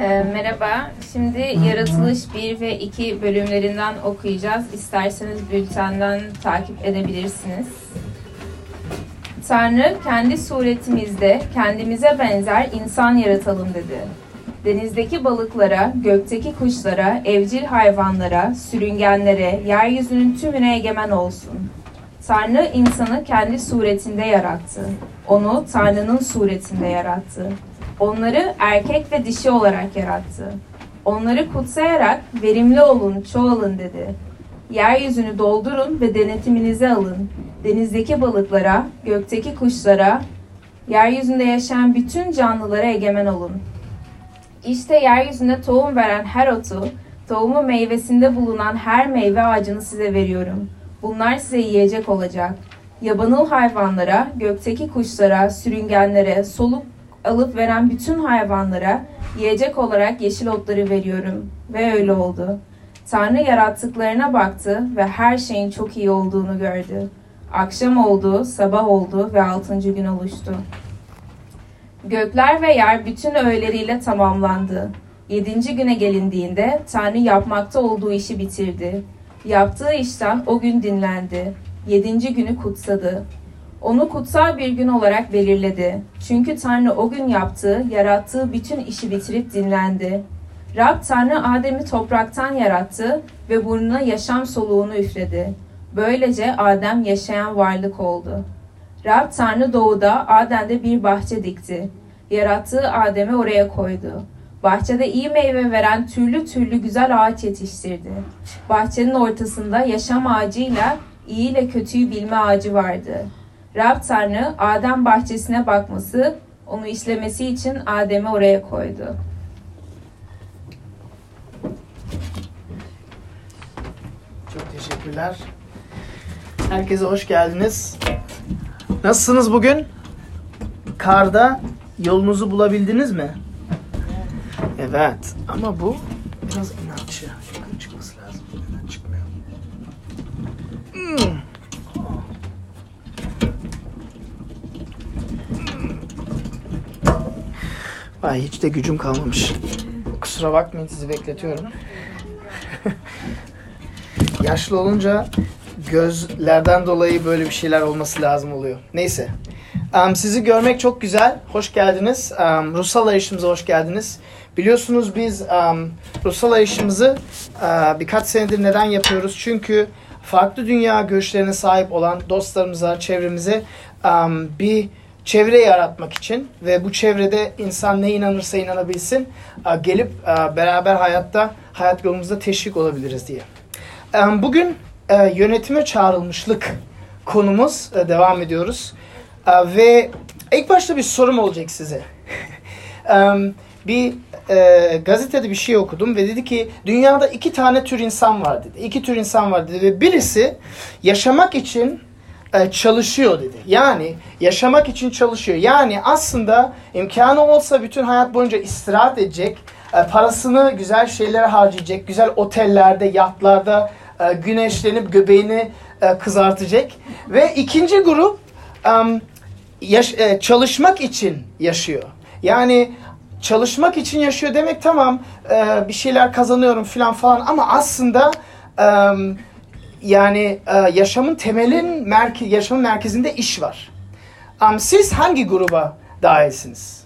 Ee, merhaba. Şimdi Yaratılış 1 ve 2 bölümlerinden okuyacağız. İsterseniz bültenden takip edebilirsiniz. Tanrı kendi suretimizde kendimize benzer insan yaratalım dedi. Denizdeki balıklara, gökteki kuşlara, evcil hayvanlara, sürüngenlere, yeryüzünün tümüne egemen olsun. Tanrı insanı kendi suretinde yarattı. Onu Tanrı'nın suretinde yarattı. Onları erkek ve dişi olarak yarattı. Onları kutsayarak verimli olun, çoğalın dedi. Yeryüzünü doldurun ve denetiminize alın. Denizdeki balıklara, gökteki kuşlara, yeryüzünde yaşayan bütün canlılara egemen olun. İşte yeryüzünde tohum veren her otu, tohumu meyvesinde bulunan her meyve ağacını size veriyorum. Bunlar size yiyecek olacak. Yabanıl hayvanlara, gökteki kuşlara, sürüngenlere, soluk alıp veren bütün hayvanlara yiyecek olarak yeşil otları veriyorum. Ve öyle oldu. Tanrı yarattıklarına baktı ve her şeyin çok iyi olduğunu gördü. Akşam oldu, sabah oldu ve altıncı gün oluştu. Gökler ve yer bütün öğeleriyle tamamlandı. Yedinci güne gelindiğinde Tanrı yapmakta olduğu işi bitirdi. Yaptığı işten o gün dinlendi. Yedinci günü kutsadı. Onu kutsal bir gün olarak belirledi. Çünkü Tanrı o gün yaptığı, yarattığı bütün işi bitirip dinlendi. Rab Tanrı Adem'i topraktan yarattı ve burnuna yaşam soluğunu üfledi. Böylece Adem yaşayan varlık oldu. Rab Tanrı doğuda Adem'de bir bahçe dikti. Yarattığı Adem'i oraya koydu. Bahçede iyi meyve veren türlü türlü güzel ağaç yetiştirdi. Bahçenin ortasında yaşam ağacıyla iyi ile kötüyü bilme ağacı vardı. Rab Tanrı Adem bahçesine bakması, onu işlemesi için Adem'i oraya koydu. Çok teşekkürler. Herkese hoş geldiniz. Nasılsınız bugün? Karda yolunuzu bulabildiniz mi? Evet. Ama bu biraz inatçı. Yukarı çıkması lazım. Neden çıkmıyor? Hmm. Vay hiç de gücüm kalmamış. Kusura bakmayın sizi bekletiyorum. Yaşlı olunca gözlerden dolayı böyle bir şeyler olması lazım oluyor. Neyse. Um, sizi görmek çok güzel. Hoş geldiniz. Um, ruhsal arayışımıza hoş geldiniz. Biliyorsunuz biz um, ruhsal arayışımızı uh, birkaç senedir neden yapıyoruz? Çünkü farklı dünya görüşlerine sahip olan dostlarımıza, çevremize um, bir çevre yaratmak için ve bu çevrede insan ne inanırsa inanabilsin gelip beraber hayatta, hayat yolumuzda teşvik olabiliriz diye. Um, bugün uh, yönetime çağrılmışlık konumuz uh, devam ediyoruz. Ve ilk başta bir sorum olacak size. bir e, gazetede bir şey okudum ve dedi ki dünyada iki tane tür insan var dedi. İki tür insan var dedi ve birisi yaşamak için e, çalışıyor dedi. Yani yaşamak için çalışıyor. Yani aslında imkanı olsa bütün hayat boyunca istirahat edecek, e, parasını güzel şeylere harcayacak, güzel otellerde, yatlarda e, güneşlenip göbeğini kızartacak. Ve ikinci grup çalışmak için yaşıyor. Yani çalışmak için yaşıyor demek tamam bir şeyler kazanıyorum falan falan ama aslında yani e, yaşamın temelin merke, yaşamın merkezinde iş var. Um, siz hangi gruba dahilsiniz?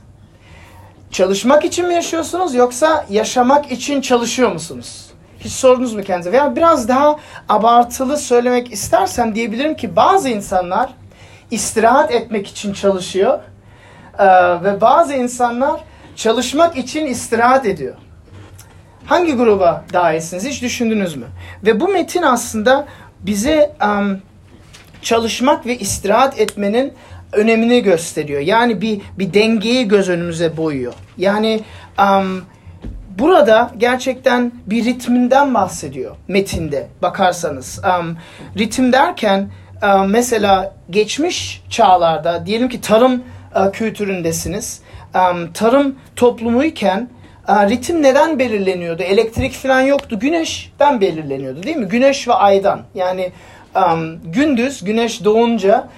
Çalışmak için mi yaşıyorsunuz yoksa yaşamak için çalışıyor musunuz? Hiç sordunuz mu kendinize? Veya biraz daha abartılı söylemek istersem diyebilirim ki bazı insanlar istirahat etmek için çalışıyor ee, ve bazı insanlar çalışmak için istirahat ediyor. Hangi gruba dahilsiniz hiç düşündünüz mü? Ve bu metin aslında bize um, çalışmak ve istirahat etmenin önemini gösteriyor. Yani bir bir dengeyi göz önümüze boyuyor. Yani um, burada gerçekten bir ritminden bahsediyor metinde bakarsanız. Um, ritim derken um, mesela geçmiş çağlarda diyelim ki tarım uh, kültüründesiniz. Um, tarım toplumuyken ritim neden belirleniyordu? Elektrik falan yoktu. Güneşten belirleniyordu değil mi? Güneş ve aydan. Yani gündüz güneş doğunca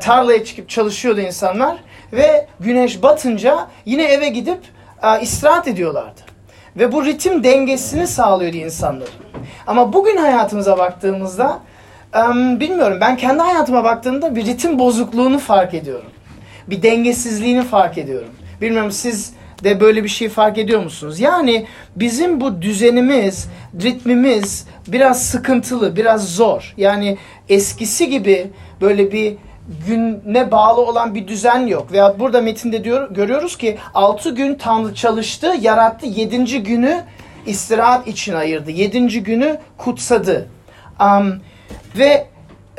tarlaya çıkıp çalışıyordu insanlar ve güneş batınca yine eve gidip uh, istirahat ediyorlardı. Ve bu ritim dengesini sağlıyordu insanların. Ama bugün hayatımıza baktığımızda bilmiyorum ben kendi hayatıma baktığımda bir ritim bozukluğunu fark ediyorum. Bir dengesizliğini fark ediyorum. Bilmiyorum siz de böyle bir şey fark ediyor musunuz? Yani bizim bu düzenimiz, ritmimiz biraz sıkıntılı, biraz zor. Yani eskisi gibi böyle bir güne bağlı olan bir düzen yok. Veya burada metinde diyor, görüyoruz ki 6 gün Tanrı çalıştı, yarattı. 7. günü istirahat için ayırdı. 7. günü kutsadı. Um, ve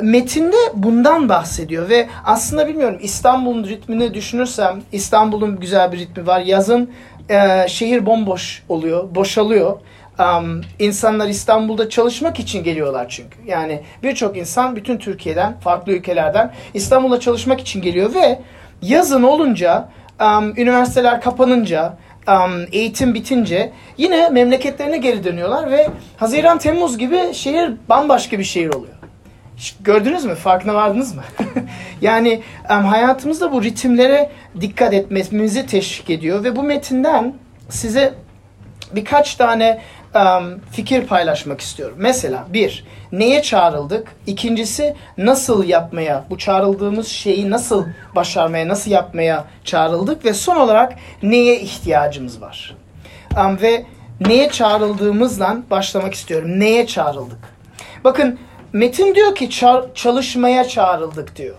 metinde bundan bahsediyor ve aslında bilmiyorum İstanbul'un ritmini düşünürsem İstanbul'un güzel bir ritmi var. Yazın e, şehir bomboş oluyor, boşalıyor. Um, insanlar İstanbul'da çalışmak için geliyorlar çünkü. Yani birçok insan bütün Türkiye'den, farklı ülkelerden İstanbul'a çalışmak için geliyor ve yazın olunca, um, üniversiteler kapanınca, um, eğitim bitince yine memleketlerine geri dönüyorlar ve Haziran Temmuz gibi şehir bambaşka bir şehir oluyor. Gördünüz mü? Farkına vardınız mı? yani hayatımızda bu ritimlere dikkat etmemizi teşvik ediyor ve bu metinden size birkaç tane fikir paylaşmak istiyorum. Mesela bir, neye çağrıldık? İkincisi, nasıl yapmaya, bu çağrıldığımız şeyi nasıl başarmaya, nasıl yapmaya çağrıldık? Ve son olarak neye ihtiyacımız var? Ve neye çağrıldığımızla başlamak istiyorum. Neye çağrıldık? Bakın Metin diyor ki çalışmaya çağrıldık diyor.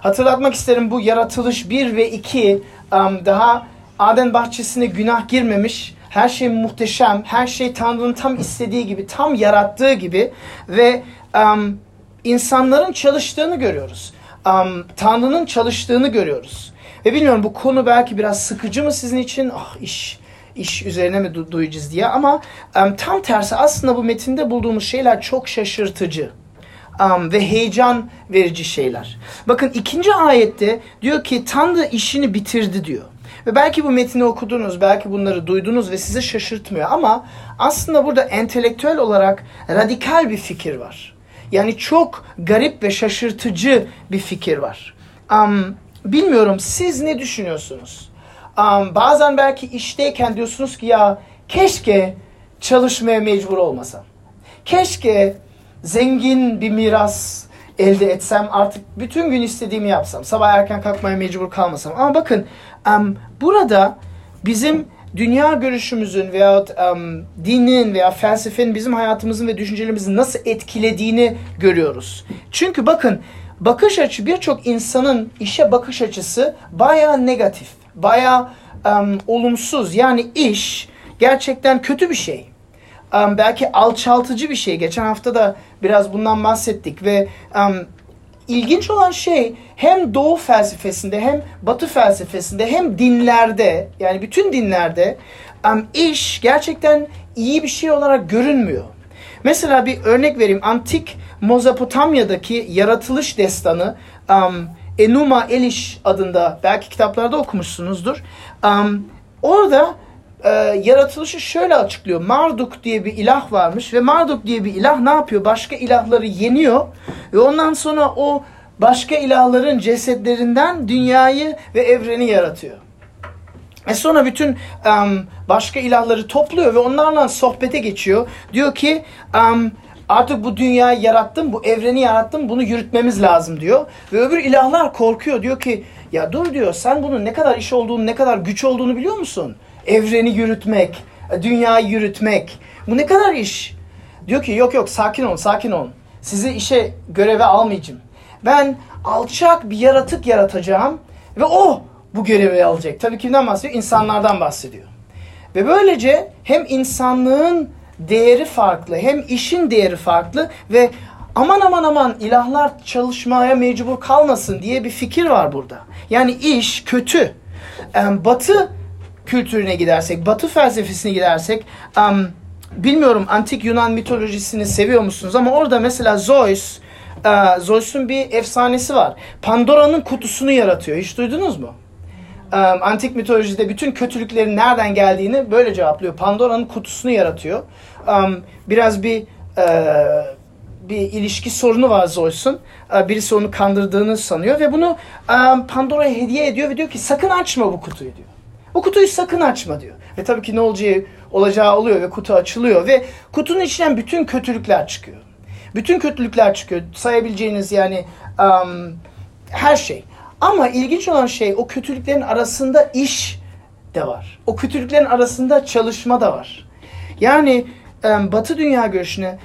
Hatırlatmak isterim bu yaratılış 1 ve 2 um, daha Aden bahçesine günah girmemiş. Her şey muhteşem. Her şey Tanrı'nın tam istediği gibi, tam yarattığı gibi ve um, insanların çalıştığını görüyoruz. Um, Tanrı'nın çalıştığını görüyoruz. Ve bilmiyorum bu konu belki biraz sıkıcı mı sizin için? Ah iş iş üzerine mi du duyacağız diye ama um, tam tersi aslında bu metinde bulduğumuz şeyler çok şaşırtıcı um, ve heyecan verici şeyler. Bakın ikinci ayette diyor ki Tanrı işini bitirdi diyor. Ve belki bu metni okudunuz, belki bunları duydunuz ve sizi şaşırtmıyor ama aslında burada entelektüel olarak radikal bir fikir var. Yani çok garip ve şaşırtıcı bir fikir var. Um, bilmiyorum siz ne düşünüyorsunuz? Um, bazen belki işteyken diyorsunuz ki ya keşke çalışmaya mecbur olmasam. Keşke zengin bir miras elde etsem artık bütün gün istediğimi yapsam. Sabah erken kalkmaya mecbur kalmasam. Ama bakın um, burada bizim dünya görüşümüzün veya um, dinin veya felsefenin bizim hayatımızın ve düşüncelerimizi nasıl etkilediğini görüyoruz. Çünkü bakın bakış açı birçok insanın işe bakış açısı baya negatif, baya um, olumsuz. Yani iş gerçekten kötü bir şey um, belki alçaltıcı bir şey. Geçen hafta da biraz bundan bahsettik ve um, ilginç olan şey hem Doğu felsefesinde hem Batı felsefesinde hem dinlerde yani bütün dinlerde um, iş gerçekten iyi bir şey olarak görünmüyor. Mesela bir örnek vereyim. Antik Mezopotamya'daki yaratılış destanı um, Enuma Elish adında belki kitaplarda okumuşsunuzdur. Um, orada e, yaratılışı şöyle açıklıyor. Marduk diye bir ilah varmış ve Marduk diye bir ilah ne yapıyor? Başka ilahları yeniyor ve ondan sonra o başka ilahların cesetlerinden dünyayı ve evreni yaratıyor. Ve sonra bütün um, başka ilahları topluyor ve onlarla sohbete geçiyor. Diyor ki um, artık bu dünyayı yarattım, bu evreni yarattım, bunu yürütmemiz lazım diyor. Ve öbür ilahlar korkuyor. Diyor ki ya dur diyor sen bunun ne kadar iş olduğunu, ne kadar güç olduğunu biliyor musun? Evreni yürütmek, dünyayı yürütmek. Bu ne kadar iş? Diyor ki yok yok sakin ol sakin ol. Sizi işe göreve almayacağım. Ben alçak bir yaratık yaratacağım ve o bu görevi alacak. Tabii kimden bahsediyor? İnsanlardan bahsediyor. Ve böylece hem insanlığın değeri farklı hem işin değeri farklı ve aman aman aman ilahlar çalışmaya mecbur kalmasın diye bir fikir var burada. Yani iş kötü. Batı kültürüne gidersek, Batı felsefesine gidersek, um, bilmiyorum antik Yunan mitolojisini seviyor musunuz ama orada mesela Zeus, uh, Zeus'un bir efsanesi var. Pandora'nın kutusunu yaratıyor. Hiç duydunuz mu? Um, antik mitolojide bütün kötülüklerin nereden geldiğini böyle cevaplıyor. Pandora'nın kutusunu yaratıyor. Biraz bir uh, bir ilişki sorunu var Zeus'un. Birisi onu kandırdığını sanıyor ve bunu Pandora'ya hediye ediyor ve diyor ki sakın açma bu kutuyu diyor. O kutuyu sakın açma diyor. Ve tabii ki ne olacağı, olacağı oluyor ve kutu açılıyor ve kutunun içinden bütün kötülükler çıkıyor. Bütün kötülükler çıkıyor. Sayabileceğiniz yani um, her şey. Ama ilginç olan şey o kötülüklerin arasında iş de var. O kötülüklerin arasında çalışma da var. Yani Batı dünya görüşüne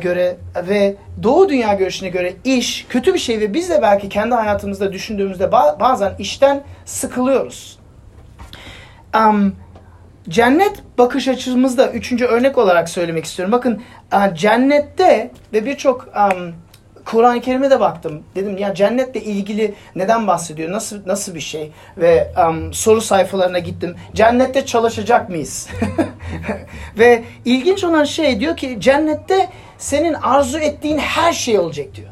göre ve Doğu dünya görüşüne göre iş kötü bir şey ve biz de belki kendi hayatımızda düşündüğümüzde bazen işten sıkılıyoruz. Cennet bakış açımızda üçüncü örnek olarak söylemek istiyorum. Bakın cennette ve birçok Kur'an-ı Kerim'e de baktım. Dedim ya cennetle ilgili neden bahsediyor? Nasıl nasıl bir şey? Ve um, soru sayfalarına gittim. Cennette çalışacak mıyız? Ve ilginç olan şey diyor ki cennette senin arzu ettiğin her şey olacak diyor.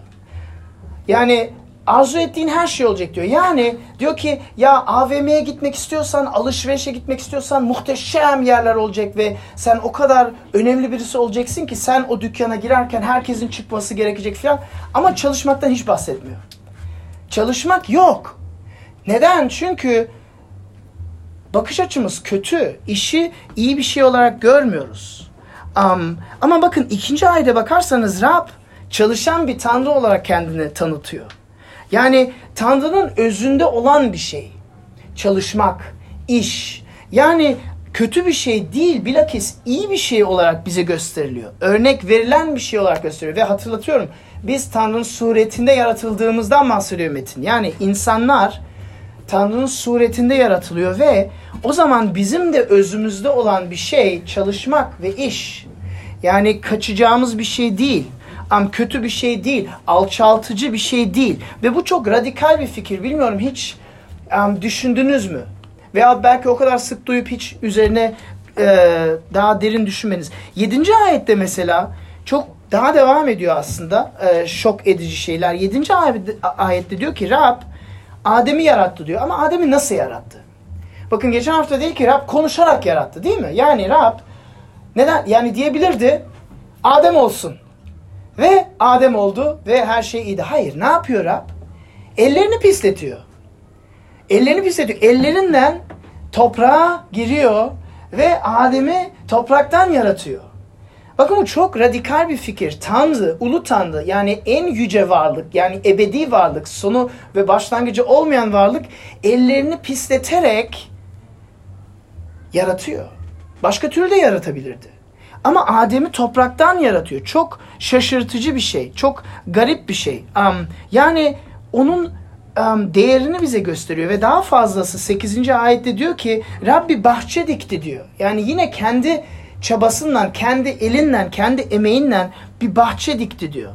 Yani arzu ettiğin her şey olacak diyor. Yani diyor ki ya AVM'ye gitmek istiyorsan, alışverişe gitmek istiyorsan muhteşem yerler olacak ve sen o kadar önemli birisi olacaksın ki sen o dükkana girerken herkesin çıkması gerekecek falan. Ama çalışmaktan hiç bahsetmiyor. Çalışmak yok. Neden? Çünkü bakış açımız kötü. İşi iyi bir şey olarak görmüyoruz. Um, ama bakın ikinci ayda bakarsanız Rab çalışan bir tanrı olarak kendini tanıtıyor. Yani Tanrı'nın özünde olan bir şey. Çalışmak, iş. Yani kötü bir şey değil bilakis iyi bir şey olarak bize gösteriliyor. Örnek verilen bir şey olarak gösteriyor. Ve hatırlatıyorum biz Tanrı'nın suretinde yaratıldığımızdan bahsediyor Metin. Yani insanlar Tanrı'nın suretinde yaratılıyor ve o zaman bizim de özümüzde olan bir şey çalışmak ve iş. Yani kaçacağımız bir şey değil um, kötü bir şey değil, alçaltıcı bir şey değil. Ve bu çok radikal bir fikir. Bilmiyorum hiç um, düşündünüz mü? Veya belki o kadar sık duyup hiç üzerine e, daha derin düşünmeniz. Yedinci ayette mesela çok daha devam ediyor aslında e, şok edici şeyler. Yedinci ayette diyor ki Rab Adem'i yarattı diyor. Ama Adem'i nasıl yarattı? Bakın geçen hafta değil ki Rab konuşarak yarattı değil mi? Yani Rab neden? Yani diyebilirdi Adem olsun. Ve Adem oldu ve her şey iyiydi. Hayır ne yapıyor Rab? Ellerini pisletiyor. Ellerini pisletiyor. Ellerinden toprağa giriyor ve Adem'i topraktan yaratıyor. Bakın bu çok radikal bir fikir. Tanrı, ulu Tanrı yani en yüce varlık yani ebedi varlık, sonu ve başlangıcı olmayan varlık ellerini pisleterek yaratıyor. Başka türlü de yaratabilirdi. Ama Adem'i topraktan yaratıyor. Çok şaşırtıcı bir şey. Çok garip bir şey. Um, yani onun um, değerini bize gösteriyor. Ve daha fazlası 8. ayette diyor ki Rabbi bahçe dikti diyor. Yani yine kendi çabasından, kendi elinden, kendi emeğinden bir bahçe dikti diyor.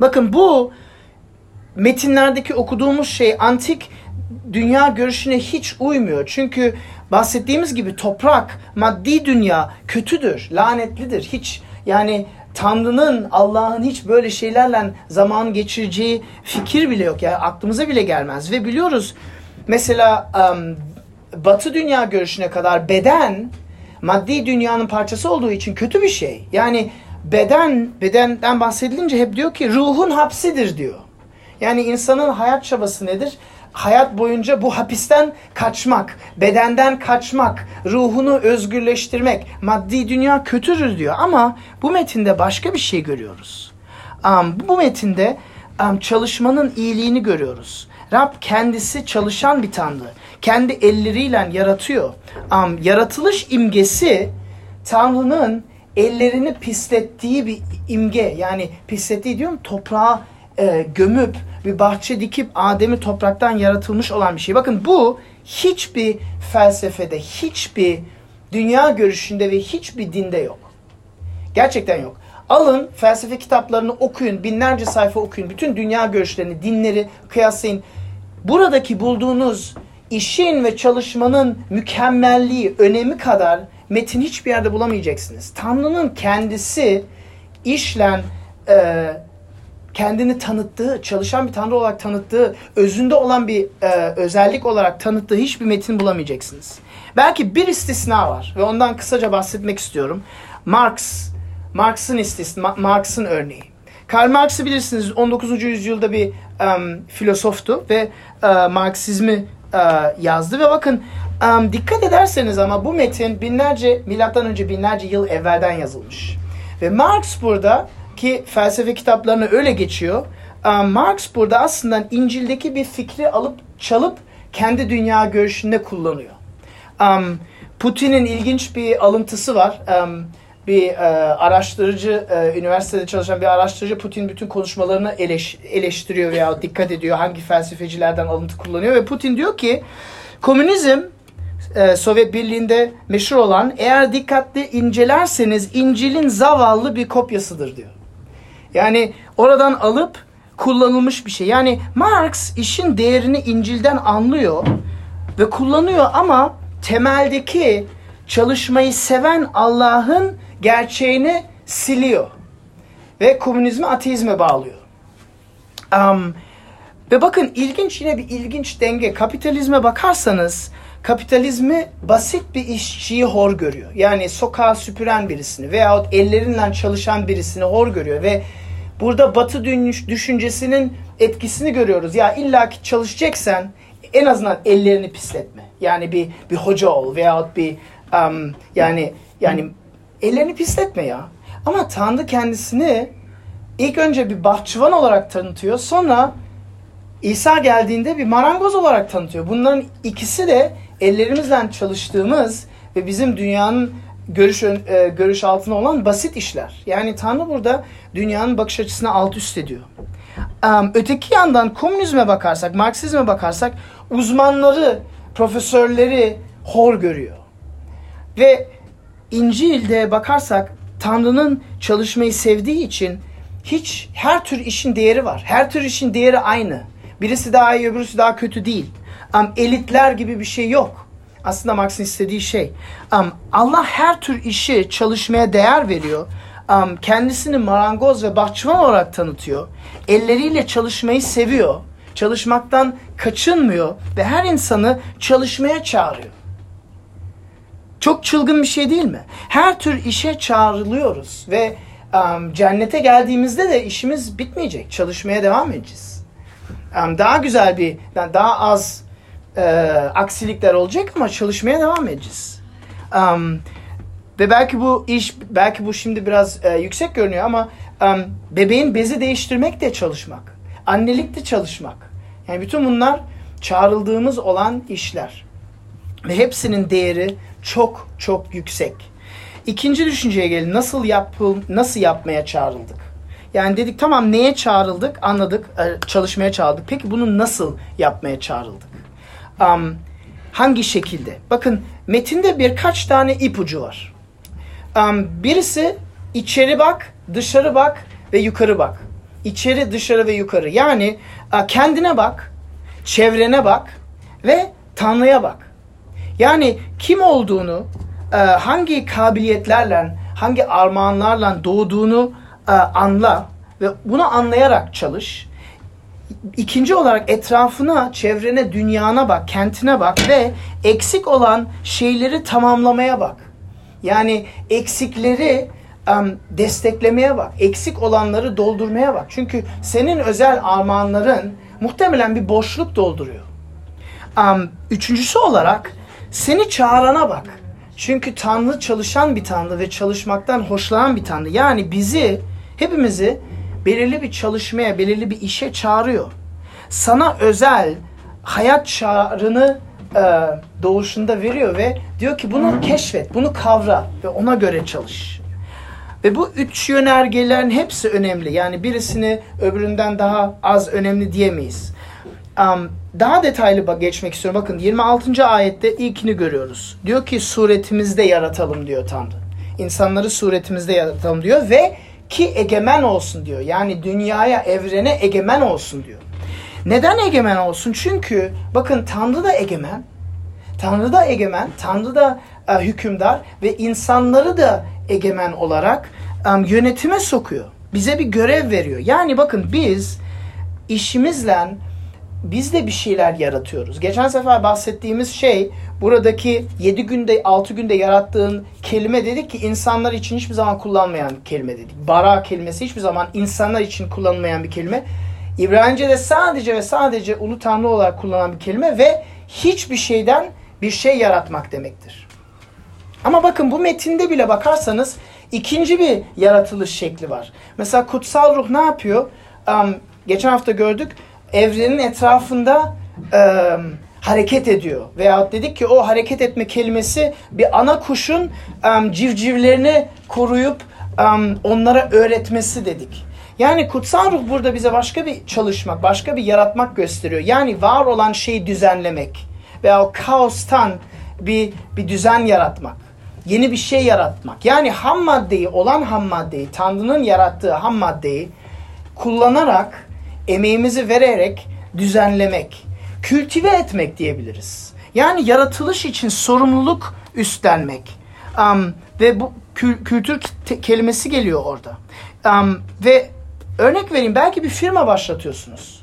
Bakın bu metinlerdeki okuduğumuz şey antik dünya görüşüne hiç uymuyor. Çünkü bahsettiğimiz gibi toprak, maddi dünya kötüdür, lanetlidir. Hiç yani Tanrı'nın, Allah'ın hiç böyle şeylerle zaman geçireceği fikir bile yok. Yani aklımıza bile gelmez. Ve biliyoruz mesela Batı dünya görüşüne kadar beden maddi dünyanın parçası olduğu için kötü bir şey. Yani beden, bedenden bahsedilince hep diyor ki ruhun hapsidir diyor. Yani insanın hayat çabası nedir? Hayat boyunca bu hapisten kaçmak, bedenden kaçmak, ruhunu özgürleştirmek, maddi dünya kötüdür diyor. Ama bu metinde başka bir şey görüyoruz. Um, bu metinde um, çalışmanın iyiliğini görüyoruz. Rab kendisi çalışan bir tanrı. Kendi elleriyle yaratıyor. Um, yaratılış imgesi Tanrı'nın ellerini pislettiği bir imge. Yani pislettiği diyorum toprağa e, gömüp bir bahçe dikip Adem'i topraktan yaratılmış olan bir şey. Bakın bu hiçbir felsefede, hiçbir dünya görüşünde ve hiçbir dinde yok. Gerçekten yok. Alın felsefe kitaplarını okuyun, binlerce sayfa okuyun. Bütün dünya görüşlerini, dinleri kıyaslayın. Buradaki bulduğunuz işin ve çalışmanın mükemmelliği, önemi kadar metin hiçbir yerde bulamayacaksınız. Tanrı'nın kendisi işlen e, kendini tanıttığı, çalışan bir tanrı olarak tanıttığı, özünde olan bir e, özellik olarak tanıttığı hiçbir metin bulamayacaksınız. Belki bir istisna var ve ondan kısaca bahsetmek istiyorum. Marx, Marx'ın istisna, Marx'ın örneği. Karl Marx'ı bilirsiniz 19. yüzyılda bir um, filozoftu ve uh, Marksizmi uh, yazdı ve bakın Um, dikkat ederseniz ama bu metin binlerce milattan önce binlerce yıl evvelden yazılmış. Ve Marx burada ki felsefe kitaplarına öyle geçiyor. Um, Marx burada aslında İncil'deki bir fikri alıp çalıp kendi dünya görüşünde kullanıyor. Um, Putin'in ilginç bir alıntısı var. Um, bir e, araştırıcı, e, üniversitede çalışan bir araştırıcı Putin bütün konuşmalarını eleş, eleştiriyor veya dikkat ediyor hangi felsefecilerden alıntı kullanıyor ve Putin diyor ki komünizm e, Sovyet Birliği'nde meşhur olan eğer dikkatli incelerseniz İncil'in zavallı bir kopyasıdır diyor. Yani oradan alıp kullanılmış bir şey. Yani Marx işin değerini İncil'den anlıyor ve kullanıyor ama temeldeki çalışmayı seven Allah'ın gerçeğini siliyor. Ve komünizmi ateizme bağlıyor. Um, ve bakın ilginç yine bir ilginç denge. Kapitalizme bakarsanız kapitalizmi basit bir işçiyi hor görüyor. Yani sokağa süpüren birisini veyahut ellerinden çalışan birisini hor görüyor ve burada batı düşüncesinin etkisini görüyoruz. Ya illaki çalışacaksan en azından ellerini pisletme. Yani bir bir hoca ol veyahut bir um, yani yani ellerini pisletme ya. Ama Tanrı kendisini ilk önce bir bahçıvan olarak tanıtıyor. Sonra İsa geldiğinde bir marangoz olarak tanıtıyor. Bunların ikisi de ellerimizden çalıştığımız ve bizim dünyanın görüş e, görüş altında olan basit işler. Yani Tanrı burada dünyanın bakış açısını alt üst ediyor. Öteki yandan komünizme bakarsak, Marksizme bakarsak uzmanları, profesörleri hor görüyor. Ve İncil'de bakarsak Tanrı'nın çalışmayı sevdiği için hiç her tür işin değeri var. Her tür işin değeri aynı. Birisi daha iyi, öbürüsü daha kötü değil. Um, elitler gibi bir şey yok. Aslında Marx'ın istediği şey. Um, Allah her tür işi çalışmaya değer veriyor. Um, kendisini marangoz ve bahçıvan olarak tanıtıyor. Elleriyle çalışmayı seviyor. Çalışmaktan kaçınmıyor ve her insanı çalışmaya çağırıyor. Çok çılgın bir şey değil mi? Her tür işe çağrılıyoruz ve um, cennete geldiğimizde de işimiz bitmeyecek. Çalışmaya devam edeceğiz. Um, daha güzel bir, daha az e, aksilikler olacak ama çalışmaya devam edeceğiz. Um, ve belki bu iş, belki bu şimdi biraz e, yüksek görünüyor ama um, bebeğin bezi değiştirmek de çalışmak. Annelik de çalışmak. Yani bütün bunlar çağrıldığımız olan işler. Ve hepsinin değeri çok çok yüksek. İkinci düşünceye gelin. Nasıl yapıl nasıl yapmaya çağrıldık? Yani dedik tamam neye çağrıldık anladık e, çalışmaya çağrıldık. Peki bunu nasıl yapmaya çağrıldık? Um, hangi şekilde? Bakın metinde birkaç tane ipucu var. Um, birisi içeri bak, dışarı bak ve yukarı bak. İçeri, dışarı ve yukarı. Yani e, kendine bak, çevrene bak ve Tanrı'ya bak. Yani kim olduğunu, e, hangi kabiliyetlerle, hangi armağanlarla doğduğunu e, anla ve bunu anlayarak çalış. İkinci olarak etrafına, çevrene, dünyana bak, kentine bak ve eksik olan şeyleri tamamlamaya bak. Yani eksikleri um, desteklemeye bak. Eksik olanları doldurmaya bak. Çünkü senin özel armağanların muhtemelen bir boşluk dolduruyor. Um, üçüncüsü olarak seni çağırana bak. Çünkü Tanrı çalışan bir Tanrı ve çalışmaktan hoşlanan bir Tanrı. Yani bizi, hepimizi belirli bir çalışmaya, belirli bir işe çağırıyor. Sana özel hayat çağrını e, doğuşunda veriyor ve diyor ki bunu keşfet, bunu kavra ve ona göre çalış. Ve bu üç yönergelerin hepsi önemli. Yani birisini öbüründen daha az önemli diyemeyiz. Um, daha detaylı geçmek istiyorum. Bakın 26. ayette ilkini görüyoruz. Diyor ki suretimizde yaratalım diyor Tanrı. İnsanları suretimizde yaratalım diyor ve ki egemen olsun diyor. Yani dünyaya, evrene egemen olsun diyor. Neden egemen olsun? Çünkü bakın Tanrı da egemen. Tanrı da egemen, Tanrı da e, hükümdar ve insanları da egemen olarak e, yönetime sokuyor. Bize bir görev veriyor. Yani bakın biz işimizle biz de bir şeyler yaratıyoruz. Geçen sefer bahsettiğimiz şey buradaki 7 günde 6 günde yarattığın kelime dedik ki insanlar için hiçbir zaman kullanmayan kelime dedik. Bara kelimesi hiçbir zaman insanlar için kullanılmayan bir kelime. İbranice'de sadece ve sadece ulu tanrı olarak kullanılan bir kelime ve hiçbir şeyden bir şey yaratmak demektir. Ama bakın bu metinde bile bakarsanız ikinci bir yaratılış şekli var. Mesela kutsal ruh ne yapıyor? Um, geçen hafta gördük. Evrenin etrafında um, hareket ediyor. Veya dedik ki o hareket etme kelimesi bir ana kuşun um, civcivlerini koruyup um, onlara öğretmesi dedik. Yani kutsal ruh burada bize başka bir çalışmak, başka bir yaratmak gösteriyor. Yani var olan şeyi düzenlemek veya o kaostan bir, bir düzen yaratmak. Yeni bir şey yaratmak. Yani ham maddeyi, olan ham maddeyi, Tanrı'nın yarattığı ham maddeyi kullanarak, emeğimizi vererek düzenlemek, kültive etmek diyebiliriz. Yani yaratılış için sorumluluk üstlenmek. Um, ve bu kül kültür kelimesi geliyor orada. Um, ve örnek vereyim belki bir firma başlatıyorsunuz.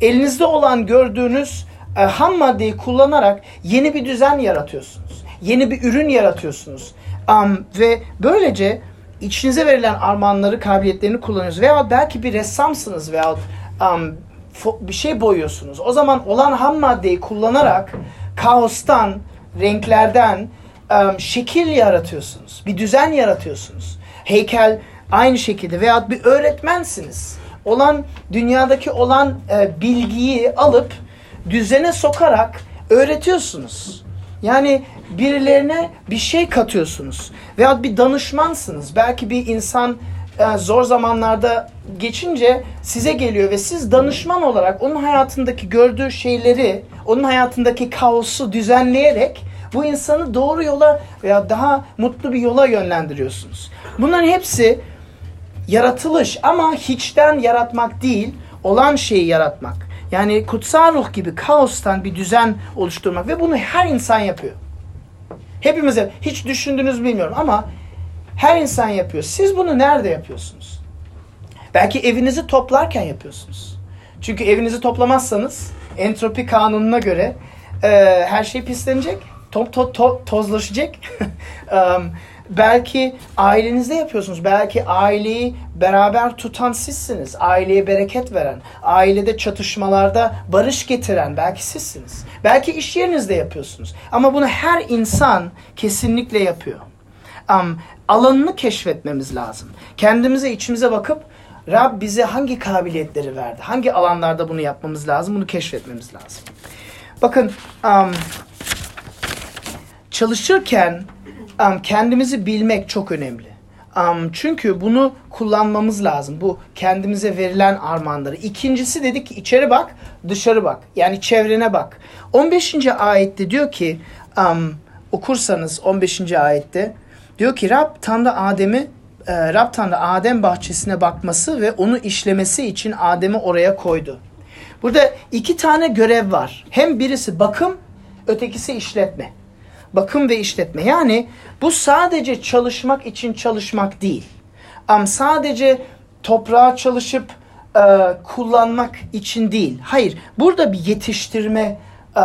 Elinizde olan gördüğünüz e, ham maddeyi kullanarak yeni bir düzen yaratıyorsunuz. Yeni bir ürün yaratıyorsunuz. Um, ve böylece içinize verilen armağanları, kabiliyetlerini kullanıyorsunuz. Veya belki bir ressamsınız veya um, bir şey boyuyorsunuz. O zaman olan ham maddeyi kullanarak kaostan, renklerden um, şekil yaratıyorsunuz. Bir düzen yaratıyorsunuz. Heykel aynı şekilde veya bir öğretmensiniz. Olan dünyadaki olan e, bilgiyi alıp düzene sokarak öğretiyorsunuz. Yani birilerine bir şey katıyorsunuz. Veya bir danışmansınız. Belki bir insan e, zor zamanlarda geçince size geliyor ve siz danışman olarak onun hayatındaki gördüğü şeyleri, onun hayatındaki kaosu düzenleyerek bu insanı doğru yola veya daha mutlu bir yola yönlendiriyorsunuz. Bunların hepsi yaratılış ama hiçten yaratmak değil, olan şeyi yaratmak. Yani kutsal ruh gibi kaostan bir düzen oluşturmak ve bunu her insan yapıyor. Hepimize hiç düşündünüz bilmiyorum ama her insan yapıyor. Siz bunu nerede yapıyorsunuz? Belki evinizi toplarken yapıyorsunuz. Çünkü evinizi toplamazsanız entropi kanununa göre e, her şey pislenecek, to, to, to, tozlaşacak. um, belki ailenizde yapıyorsunuz. Belki aileyi beraber tutan sizsiniz. Aileye bereket veren, ailede çatışmalarda barış getiren belki sizsiniz. Belki iş yerinizde yapıyorsunuz. Ama bunu her insan kesinlikle yapıyor. Um, alanını keşfetmemiz lazım. Kendimize, içimize bakıp Rab bize hangi kabiliyetleri verdi? Hangi alanlarda bunu yapmamız lazım? Bunu keşfetmemiz lazım. Bakın um, çalışırken um, kendimizi bilmek çok önemli. Um, çünkü bunu kullanmamız lazım. Bu kendimize verilen armağanları. İkincisi dedik ki içeri bak, dışarı bak. Yani çevrene bak. 15. ayette diyor ki um, okursanız 15. ayette diyor ki Rab Tanrı Adem'i e, Rab Tanrı Adem bahçesine bakması ve onu işlemesi için Adem'i oraya koydu. Burada iki tane görev var. Hem birisi bakım, ötekisi işletme. Bakım ve işletme. Yani bu sadece çalışmak için çalışmak değil. Ama sadece toprağa çalışıp e, kullanmak için değil. Hayır. Burada bir yetiştirme e,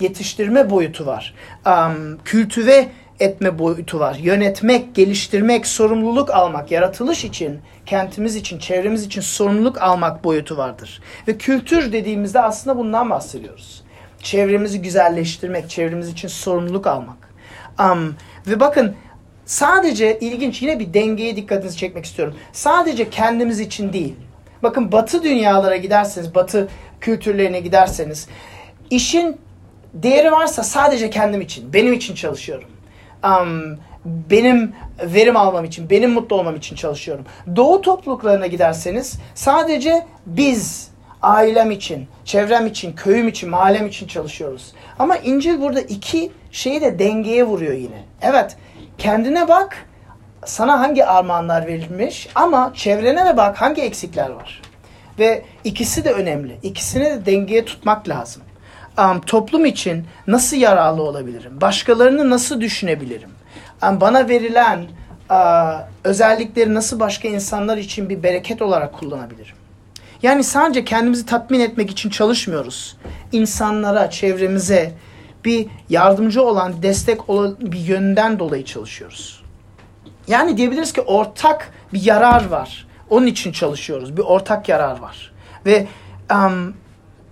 yetiştirme boyutu var. Um, kültüve etme boyutu var. Yönetmek, geliştirmek, sorumluluk almak, yaratılış için, kentimiz için, çevremiz için sorumluluk almak boyutu vardır. Ve kültür dediğimizde aslında bundan bahsediyoruz. Çevremizi güzelleştirmek, çevremiz için sorumluluk almak. Um, ve bakın sadece ilginç yine bir dengeye dikkatinizi çekmek istiyorum. Sadece kendimiz için değil. Bakın batı dünyalara giderseniz, batı kültürlerine giderseniz işin değeri varsa sadece kendim için, benim için çalışıyorum um, benim verim almam için, benim mutlu olmam için çalışıyorum. Doğu topluluklarına giderseniz sadece biz ailem için, çevrem için, köyüm için, mahallem için çalışıyoruz. Ama İncil burada iki şeyi de dengeye vuruyor yine. Evet, kendine bak, sana hangi armağanlar verilmiş ama çevrene de bak hangi eksikler var. Ve ikisi de önemli. İkisini de dengeye tutmak lazım um, toplum için nasıl yararlı olabilirim? Başkalarını nasıl düşünebilirim? Um, bana verilen uh, özellikleri nasıl başka insanlar için bir bereket olarak kullanabilirim? Yani sadece kendimizi tatmin etmek için çalışmıyoruz. İnsanlara, çevremize bir yardımcı olan, destek olan bir yönden dolayı çalışıyoruz. Yani diyebiliriz ki ortak bir yarar var. Onun için çalışıyoruz. Bir ortak yarar var. Ve um,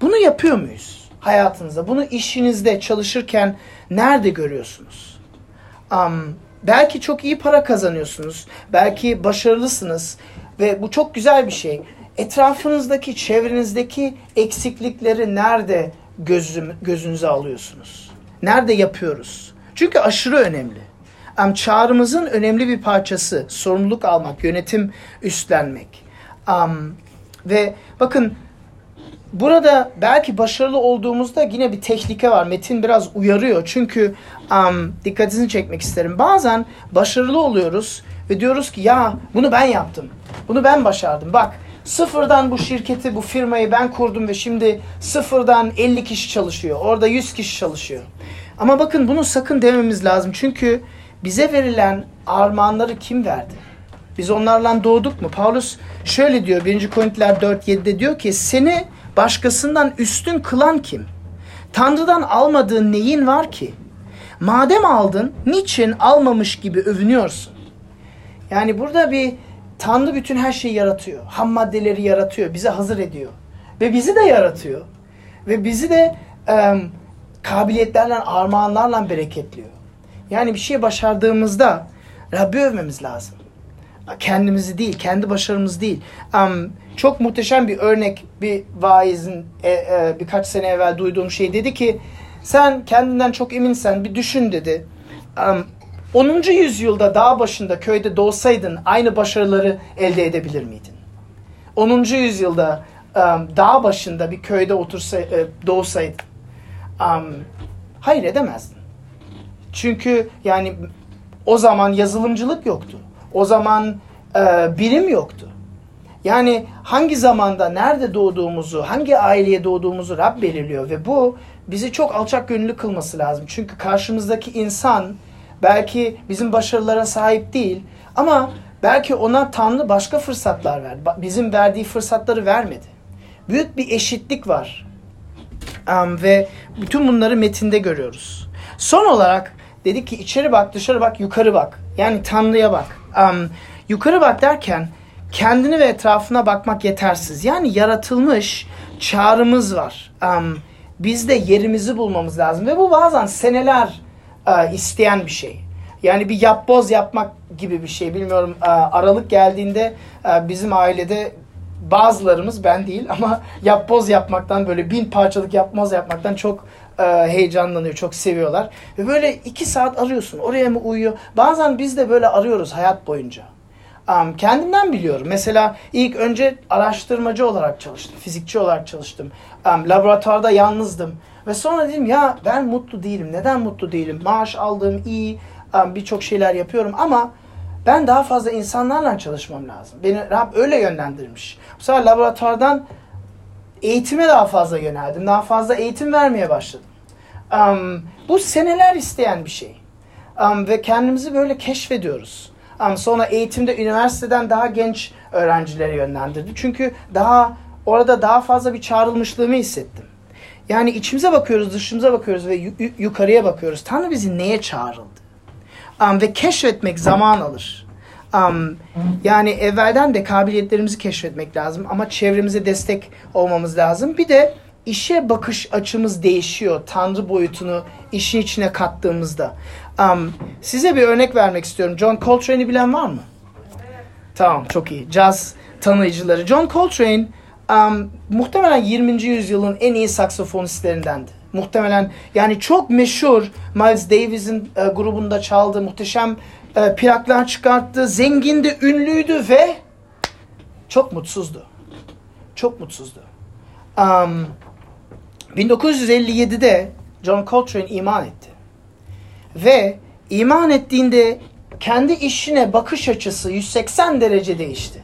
bunu yapıyor muyuz? Hayatınızda? Bunu işinizde çalışırken nerede görüyorsunuz? Um, belki çok iyi para kazanıyorsunuz. Belki başarılısınız. Ve bu çok güzel bir şey. Etrafınızdaki, çevrenizdeki eksiklikleri nerede gözüm, gözünüze alıyorsunuz? Nerede yapıyoruz? Çünkü aşırı önemli. Um, çağrımızın önemli bir parçası sorumluluk almak, yönetim üstlenmek. Um, ve bakın burada belki başarılı olduğumuzda yine bir tehlike var. Metin biraz uyarıyor. Çünkü um, dikkatinizi çekmek isterim. Bazen başarılı oluyoruz ve diyoruz ki ya bunu ben yaptım. Bunu ben başardım. Bak sıfırdan bu şirketi, bu firmayı ben kurdum ve şimdi sıfırdan 50 kişi çalışıyor. Orada 100 kişi çalışıyor. Ama bakın bunu sakın dememiz lazım. Çünkü bize verilen armağanları kim verdi? Biz onlarla doğduk mu? Paulus şöyle diyor 1. Korintiler 4.7'de diyor ki seni başkasından üstün kılan kim? Tanrı'dan almadığın neyin var ki? Madem aldın niçin almamış gibi övünüyorsun? Yani burada bir Tanrı bütün her şeyi yaratıyor. Ham maddeleri yaratıyor. Bize hazır ediyor. Ve bizi de yaratıyor. Ve bizi de e, kabiliyetlerle, armağanlarla bereketliyor. Yani bir şey başardığımızda Rabbi övmemiz lazım. Kendimizi değil, kendi başarımız değil. Um, çok muhteşem bir örnek bir vaizin e, e, birkaç sene evvel duyduğum şey dedi ki sen kendinden çok eminsen bir düşün dedi. Um, 10. yüzyılda dağ başında köyde doğsaydın aynı başarıları elde edebilir miydin? 10. yüzyılda um, dağ başında bir köyde otursa, e, doğsaydın um, hayır edemezdin. Çünkü yani o zaman yazılımcılık yoktu. O zaman e, bilim yoktu. Yani hangi zamanda, nerede doğduğumuzu, hangi aileye doğduğumuzu Rab belirliyor ve bu bizi çok alçak gönüllü kılması lazım. Çünkü karşımızdaki insan belki bizim başarılara sahip değil ama belki ona Tanrı başka fırsatlar verdi. Bizim verdiği fırsatları vermedi. Büyük bir eşitlik var. Um, ve bütün bunları metinde görüyoruz. Son olarak dedik ki içeri bak, dışarı bak, yukarı bak. Yani Tanrı'ya bak. Um, yukarı bak derken kendini ve etrafına bakmak yetersiz. Yani yaratılmış çağrımız var. Um, biz de yerimizi bulmamız lazım. Ve bu bazen seneler uh, isteyen bir şey. Yani bir yapboz yapmak gibi bir şey. Bilmiyorum uh, Aralık geldiğinde uh, bizim ailede bazılarımız ben değil ama yapboz yapmaktan böyle bin parçalık yapboz yapmaktan çok e, heyecanlanıyor, çok seviyorlar. Ve böyle iki saat arıyorsun. Oraya mı uyuyor? Bazen biz de böyle arıyoruz hayat boyunca. Um, kendimden biliyorum. Mesela ilk önce araştırmacı olarak çalıştım. Fizikçi olarak çalıştım. Um, laboratuvarda yalnızdım. Ve sonra dedim ya ben mutlu değilim. Neden mutlu değilim? Maaş aldığım iyi. Um, Birçok şeyler yapıyorum ama ben daha fazla insanlarla çalışmam lazım. Beni Rab öyle yönlendirmiş. Bu sefer laboratuvardan eğitime daha fazla yöneldim. Daha fazla eğitim vermeye başladım. Um, bu seneler isteyen bir şey. Um, ve kendimizi böyle keşfediyoruz. Um, sonra eğitimde üniversiteden daha genç öğrencileri yönlendirdi. Çünkü daha orada daha fazla bir çağrılmışlığımı hissettim. Yani içimize bakıyoruz, dışımıza bakıyoruz ve yukarıya bakıyoruz. Tanrı bizi neye çağrıldı? Um, ve keşfetmek zaman alır. Um, yani evvelden de kabiliyetlerimizi keşfetmek lazım ama çevremize destek olmamız lazım. Bir de işe bakış açımız değişiyor. Tanrı boyutunu işin içine kattığımızda. Um, size bir örnek vermek istiyorum. John Coltrane'i bilen var mı? Tamam çok iyi. Jazz tanıyıcıları. John Coltrane um, muhtemelen 20. yüzyılın en iyi saksofonistlerindendi. Muhtemelen yani çok meşhur Miles Davis'in e, grubunda çaldı. Muhteşem e, plaklar çıkarttı. Zengindi, ünlüydü ve çok mutsuzdu. Çok mutsuzdu. Um, 1957'de John Coltrane iman etti. Ve iman ettiğinde kendi işine bakış açısı 180 derece değişti.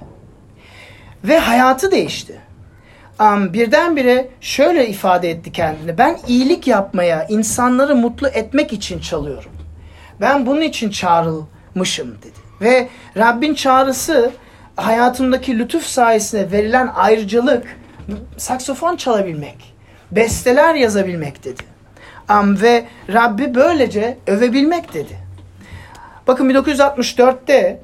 Ve hayatı değişti. Um, birdenbire şöyle ifade etti kendini. Ben iyilik yapmaya, insanları mutlu etmek için çalıyorum. Ben bunun için çağrılmışım dedi. Ve Rabbin çağrısı hayatımdaki lütuf sayesinde verilen ayrıcalık saksofon çalabilmek, besteler yazabilmek dedi. Um, ve Rabbi böylece övebilmek dedi. Bakın 1964'te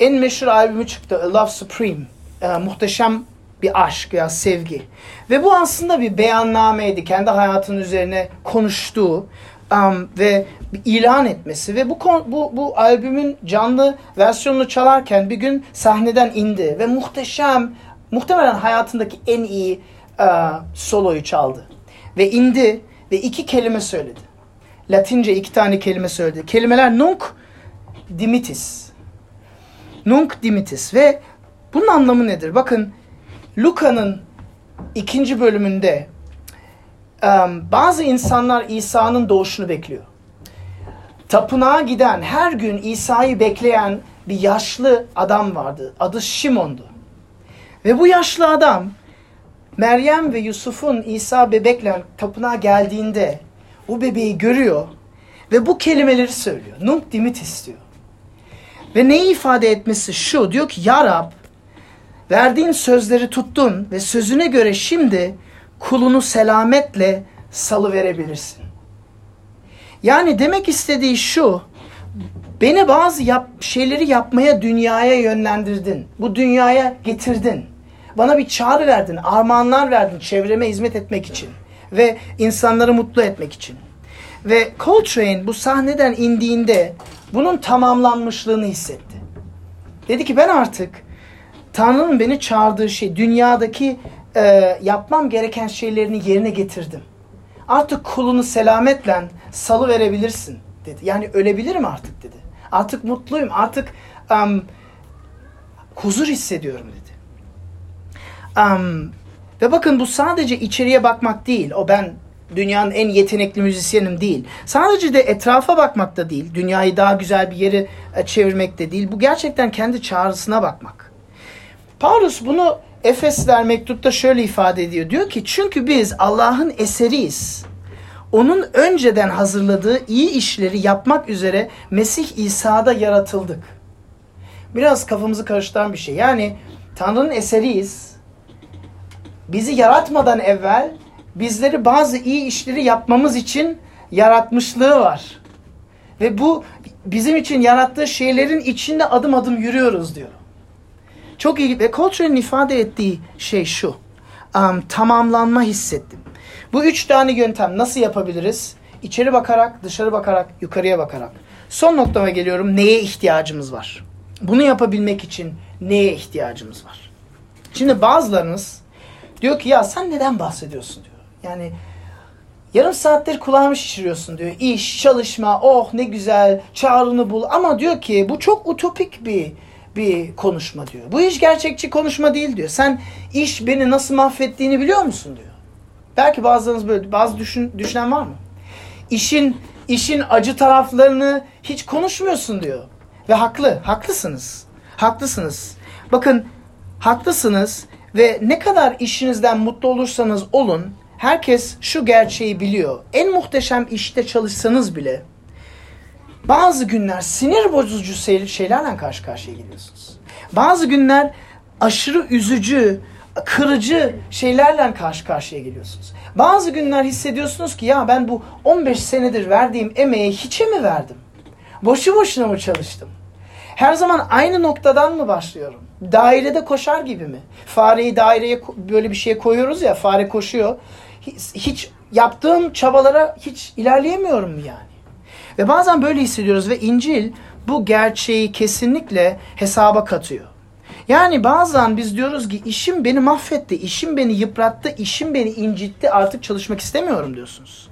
en meşhur albümü çıktı A Love Supreme. Uh, muhteşem Bir aşk ya sevgi. Ve bu aslında bir beyannameydi. Kendi hayatının üzerine konuştuğu um, ve ilan etmesi ve bu, bu, bu albümün canlı versiyonunu çalarken bir gün sahneden indi ve muhteşem, muhtemelen hayatındaki en iyi uh, soloyu çaldı. Ve indi ve iki kelime söyledi. Latince iki tane kelime söyledi. Kelimeler nunc dimitis. Nunc dimitis ve bunun anlamı nedir? Bakın Luka'nın ikinci bölümünde bazı insanlar İsa'nın doğuşunu bekliyor. Tapınağa giden, her gün İsa'yı bekleyen bir yaşlı adam vardı. Adı Şimon'du. Ve bu yaşlı adam Meryem ve Yusuf'un İsa bebekle tapınağa geldiğinde o bebeği görüyor ve bu kelimeleri söylüyor. Nunc dimitis diyor. Ve neyi ifade etmesi şu. Diyor ki Ya Rab verdiğin sözleri tuttun ve sözüne göre şimdi kulunu selametle salı verebilirsin. Yani demek istediği şu. Beni bazı yap, şeyleri yapmaya dünyaya yönlendirdin. Bu dünyaya getirdin. Bana bir çağrı verdin, armağanlar verdin çevreme hizmet etmek için ve insanları mutlu etmek için. Ve Coltrane bu sahneden indiğinde bunun tamamlanmışlığını hissetti. Dedi ki ben artık Tanrı'nın beni çağırdığı şey, dünyadaki e, yapmam gereken şeylerini yerine getirdim. Artık kulunu selametle salı verebilirsin dedi. Yani ölebilirim artık dedi. Artık mutluyum, artık um, huzur hissediyorum dedi. Um, ve bakın bu sadece içeriye bakmak değil. O ben dünyanın en yetenekli müzisyenim değil. Sadece de etrafa bakmak da değil. Dünyayı daha güzel bir yere e, çevirmek de değil. Bu gerçekten kendi çağrısına bakmak. Paulus bunu Efesler mektupta şöyle ifade ediyor. Diyor ki çünkü biz Allah'ın eseriyiz. Onun önceden hazırladığı iyi işleri yapmak üzere Mesih İsa'da yaratıldık. Biraz kafamızı karıştıran bir şey. Yani Tanrı'nın eseriyiz. Bizi yaratmadan evvel bizleri bazı iyi işleri yapmamız için yaratmışlığı var. Ve bu bizim için yarattığı şeylerin içinde adım adım yürüyoruz diyor. Çok iyi ve Coltrane'in ifade ettiği şey şu. Um, tamamlanma hissettim. Bu üç tane yöntem nasıl yapabiliriz? İçeri bakarak, dışarı bakarak, yukarıya bakarak. Son noktama geliyorum. Neye ihtiyacımız var? Bunu yapabilmek için neye ihtiyacımız var? Şimdi bazılarınız diyor ki ya sen neden bahsediyorsun diyor. Yani yarım saattir kulağımı şişiriyorsun diyor. İş, çalışma, oh ne güzel, çağrını bul. Ama diyor ki bu çok utopik bir bir konuşma diyor. Bu iş gerçekçi konuşma değil diyor. Sen iş beni nasıl mahvettiğini biliyor musun diyor. Belki bazılarınız böyle bazı düşün, düşünen var mı? İşin işin acı taraflarını hiç konuşmuyorsun diyor. Ve haklı, haklısınız. Haklısınız. Bakın haklısınız ve ne kadar işinizden mutlu olursanız olun herkes şu gerçeği biliyor. En muhteşem işte çalışsanız bile bazı günler sinir bozucu şeylerle karşı karşıya geliyorsunuz. Bazı günler aşırı üzücü, kırıcı şeylerle karşı karşıya geliyorsunuz. Bazı günler hissediyorsunuz ki ya ben bu 15 senedir verdiğim emeğe hiçe mi verdim? Boşu boşuna mı çalıştım? Her zaman aynı noktadan mı başlıyorum? Dairede koşar gibi mi? Fareyi daireye böyle bir şeye koyuyoruz ya fare koşuyor. Hiç yaptığım çabalara hiç ilerleyemiyorum mu yani? Ve bazen böyle hissediyoruz ve İncil bu gerçeği kesinlikle hesaba katıyor. Yani bazen biz diyoruz ki işim beni mahvetti, işim beni yıprattı, işim beni incitti artık çalışmak istemiyorum diyorsunuz.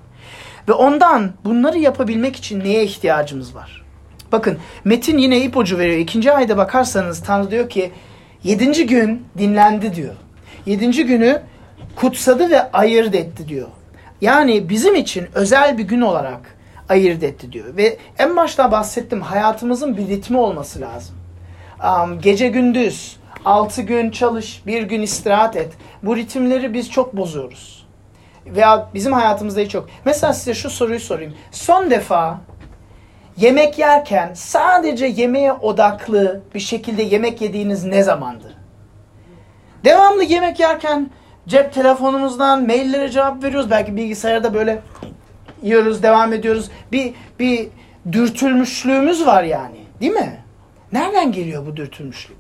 Ve ondan bunları yapabilmek için neye ihtiyacımız var? Bakın Metin yine ipucu veriyor. İkinci ayda bakarsanız Tanrı diyor ki yedinci gün dinlendi diyor. Yedinci günü kutsadı ve ayırt etti diyor. Yani bizim için özel bir gün olarak ayırt etti diyor. Ve en başta bahsettim hayatımızın bir ritmi olması lazım. Um, gece gündüz, altı gün çalış, bir gün istirahat et. Bu ritimleri biz çok bozuyoruz. Veya bizim hayatımızda hiç yok. Mesela size şu soruyu sorayım. Son defa yemek yerken sadece yemeğe odaklı bir şekilde yemek yediğiniz ne zamandı? Devamlı yemek yerken cep telefonumuzdan maillere cevap veriyoruz. Belki bilgisayarda böyle yiyoruz, devam ediyoruz. Bir bir dürtülmüşlüğümüz var yani. Değil mi? Nereden geliyor bu dürtülmüşlük?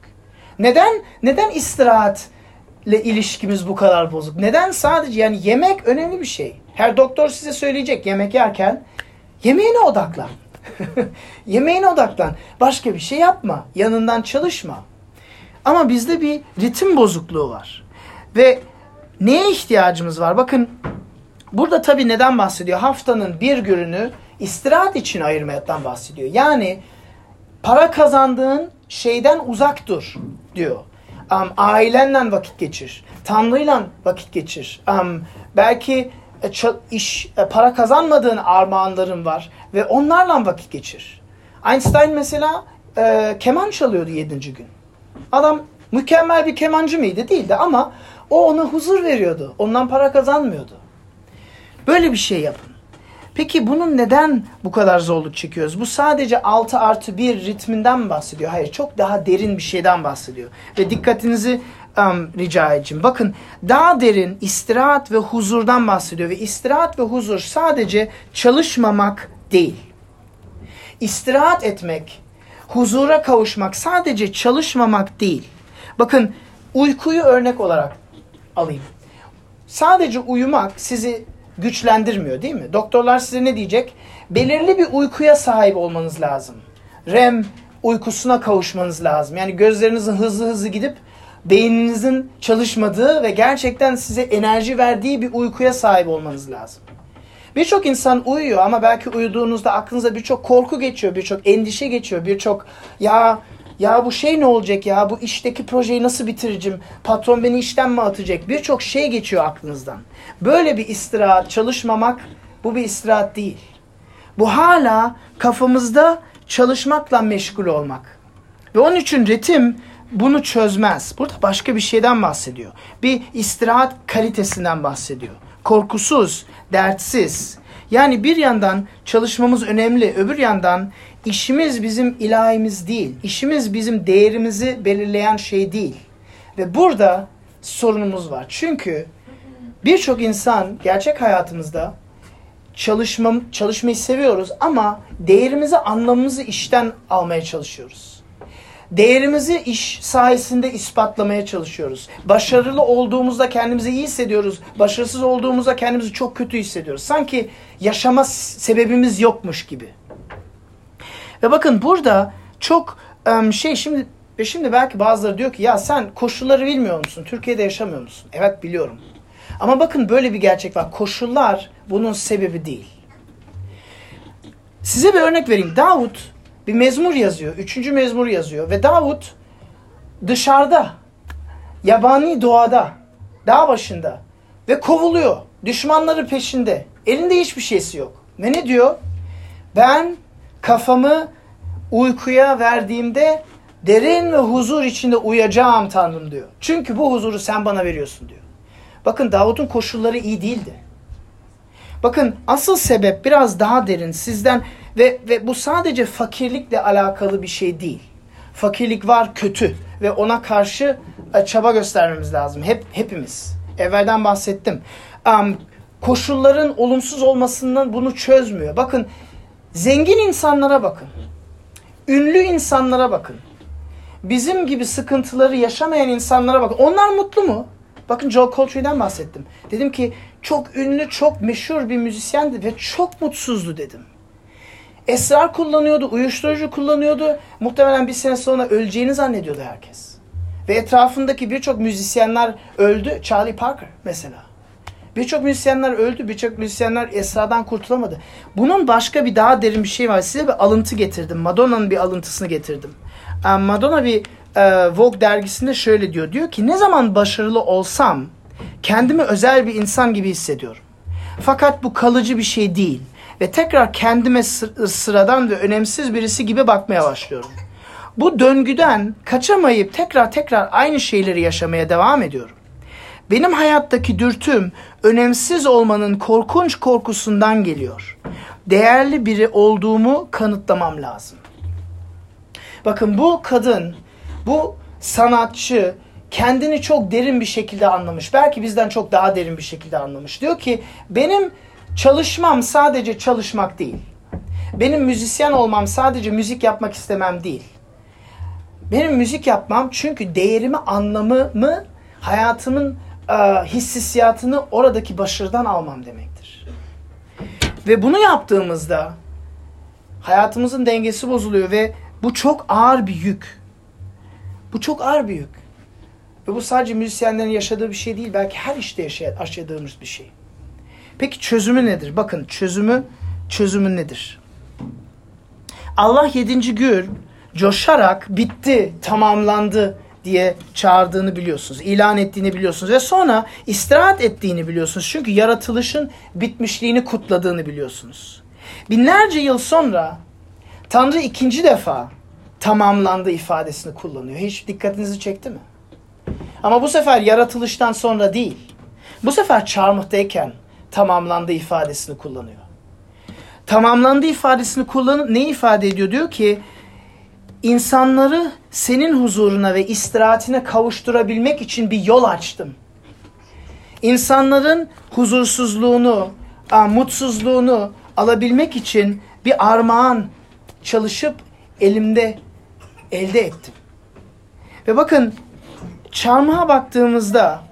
Neden neden istirahat ile ilişkimiz bu kadar bozuk? Neden sadece yani yemek önemli bir şey. Her doktor size söyleyecek yemek yerken yemeğine odaklan. yemeğine odaklan. Başka bir şey yapma. Yanından çalışma. Ama bizde bir ritim bozukluğu var. Ve neye ihtiyacımız var? Bakın burada tabii neden bahsediyor? Haftanın bir gününü istirahat için ayırmaktan bahsediyor. Yani para kazandığın şeyden uzak dur diyor. Um, ailenle vakit geçir. Tanrı'yla vakit geçir. Um, belki e, iş e, para kazanmadığın armağanların var ve onlarla vakit geçir. Einstein mesela e, keman çalıyordu yedinci gün. Adam mükemmel bir kemancı mıydı? Değildi ama o ona huzur veriyordu. Ondan para kazanmıyordu. Böyle bir şey yapın. Peki bunun neden bu kadar zorluk çekiyoruz? Bu sadece 6 artı 1 ritminden bahsediyor. Hayır çok daha derin bir şeyden bahsediyor. Ve dikkatinizi um, rica edeceğim. Bakın daha derin istirahat ve huzurdan bahsediyor. Ve istirahat ve huzur sadece çalışmamak değil. İstirahat etmek, huzura kavuşmak sadece çalışmamak değil. Bakın uykuyu örnek olarak alayım. Sadece uyumak sizi güçlendirmiyor değil mi? Doktorlar size ne diyecek? Belirli bir uykuya sahip olmanız lazım. REM uykusuna kavuşmanız lazım. Yani gözlerinizin hızlı hızlı gidip beyninizin çalışmadığı ve gerçekten size enerji verdiği bir uykuya sahip olmanız lazım. Birçok insan uyuyor ama belki uyuduğunuzda aklınıza birçok korku geçiyor, birçok endişe geçiyor, birçok ya ya bu şey ne olacak ya? Bu işteki projeyi nasıl bitireceğim? Patron beni işten mi atacak? Birçok şey geçiyor aklınızdan. Böyle bir istirahat, çalışmamak bu bir istirahat değil. Bu hala kafamızda çalışmakla meşgul olmak. Ve onun için ritim bunu çözmez. Burada başka bir şeyden bahsediyor. Bir istirahat kalitesinden bahsediyor. Korkusuz, dertsiz. Yani bir yandan çalışmamız önemli, öbür yandan İşimiz bizim ilahimiz değil. İşimiz bizim değerimizi belirleyen şey değil. Ve burada sorunumuz var. Çünkü birçok insan gerçek hayatımızda çalışma, çalışmayı seviyoruz ama değerimizi, anlamımızı işten almaya çalışıyoruz. Değerimizi iş sayesinde ispatlamaya çalışıyoruz. Başarılı olduğumuzda kendimizi iyi hissediyoruz. Başarısız olduğumuzda kendimizi çok kötü hissediyoruz. Sanki yaşama sebebimiz yokmuş gibi. Ve bakın burada çok şey şimdi şimdi belki bazıları diyor ki ya sen koşulları bilmiyor musun? Türkiye'de yaşamıyor musun? Evet biliyorum. Ama bakın böyle bir gerçek var. Koşullar bunun sebebi değil. Size bir örnek vereyim. Davut bir mezmur yazıyor. Üçüncü mezmur yazıyor. Ve Davut dışarıda, yabani doğada, dağ başında ve kovuluyor. Düşmanları peşinde. Elinde hiçbir şeysi yok. Ve ne diyor? Ben kafamı uykuya verdiğimde derin ve huzur içinde uyacağım Tanrım diyor. Çünkü bu huzuru sen bana veriyorsun diyor. Bakın Davut'un koşulları iyi değildi. Bakın asıl sebep biraz daha derin sizden ve, ve bu sadece fakirlikle alakalı bir şey değil. Fakirlik var kötü ve ona karşı e, çaba göstermemiz lazım. Hep hepimiz. Evvelden bahsettim. Um, koşulların olumsuz olmasından bunu çözmüyor. Bakın Zengin insanlara bakın. Ünlü insanlara bakın. Bizim gibi sıkıntıları yaşamayan insanlara bakın. Onlar mutlu mu? Bakın Joe Coltrane'den bahsettim. Dedim ki çok ünlü, çok meşhur bir müzisyendi ve çok mutsuzdu dedim. Esrar kullanıyordu, uyuşturucu kullanıyordu. Muhtemelen bir sene sonra öleceğini zannediyordu herkes. Ve etrafındaki birçok müzisyenler öldü. Charlie Parker mesela. Birçok müzisyenler öldü, birçok müzisyenler esradan kurtulamadı. Bunun başka bir daha derin bir şey var. Size bir alıntı getirdim. Madonna'nın bir alıntısını getirdim. Madonna bir e, Vogue dergisinde şöyle diyor. Diyor ki ne zaman başarılı olsam kendimi özel bir insan gibi hissediyorum. Fakat bu kalıcı bir şey değil. Ve tekrar kendime sıradan ve önemsiz birisi gibi bakmaya başlıyorum. Bu döngüden kaçamayıp tekrar tekrar aynı şeyleri yaşamaya devam ediyorum. Benim hayattaki dürtüm önemsiz olmanın korkunç korkusundan geliyor. Değerli biri olduğumu kanıtlamam lazım. Bakın bu kadın, bu sanatçı kendini çok derin bir şekilde anlamış. Belki bizden çok daha derin bir şekilde anlamış. Diyor ki benim çalışmam sadece çalışmak değil. Benim müzisyen olmam sadece müzik yapmak istemem değil. Benim müzik yapmam çünkü değerimi, anlamımı hayatımın e, hissiyatını oradaki başarıdan almam demektir. Ve bunu yaptığımızda hayatımızın dengesi bozuluyor ve bu çok ağır bir yük. Bu çok ağır bir yük. Ve bu sadece müzisyenlerin yaşadığı bir şey değil. Belki her işte yaşadığımız bir şey. Peki çözümü nedir? Bakın çözümü çözümü nedir? Allah yedinci gün coşarak bitti, tamamlandı diye çağırdığını biliyorsunuz. ilan ettiğini biliyorsunuz. Ve sonra istirahat ettiğini biliyorsunuz. Çünkü yaratılışın bitmişliğini kutladığını biliyorsunuz. Binlerce yıl sonra Tanrı ikinci defa tamamlandı ifadesini kullanıyor. Hiç dikkatinizi çekti mi? Ama bu sefer yaratılıştan sonra değil. Bu sefer çarmıhtayken tamamlandı ifadesini kullanıyor. Tamamlandı ifadesini kullanıp ne ifade ediyor? Diyor ki insanları senin huzuruna ve istirahatine kavuşturabilmek için bir yol açtım. İnsanların huzursuzluğunu, mutsuzluğunu alabilmek için bir armağan çalışıp elimde elde ettim. Ve bakın çarmıha baktığımızda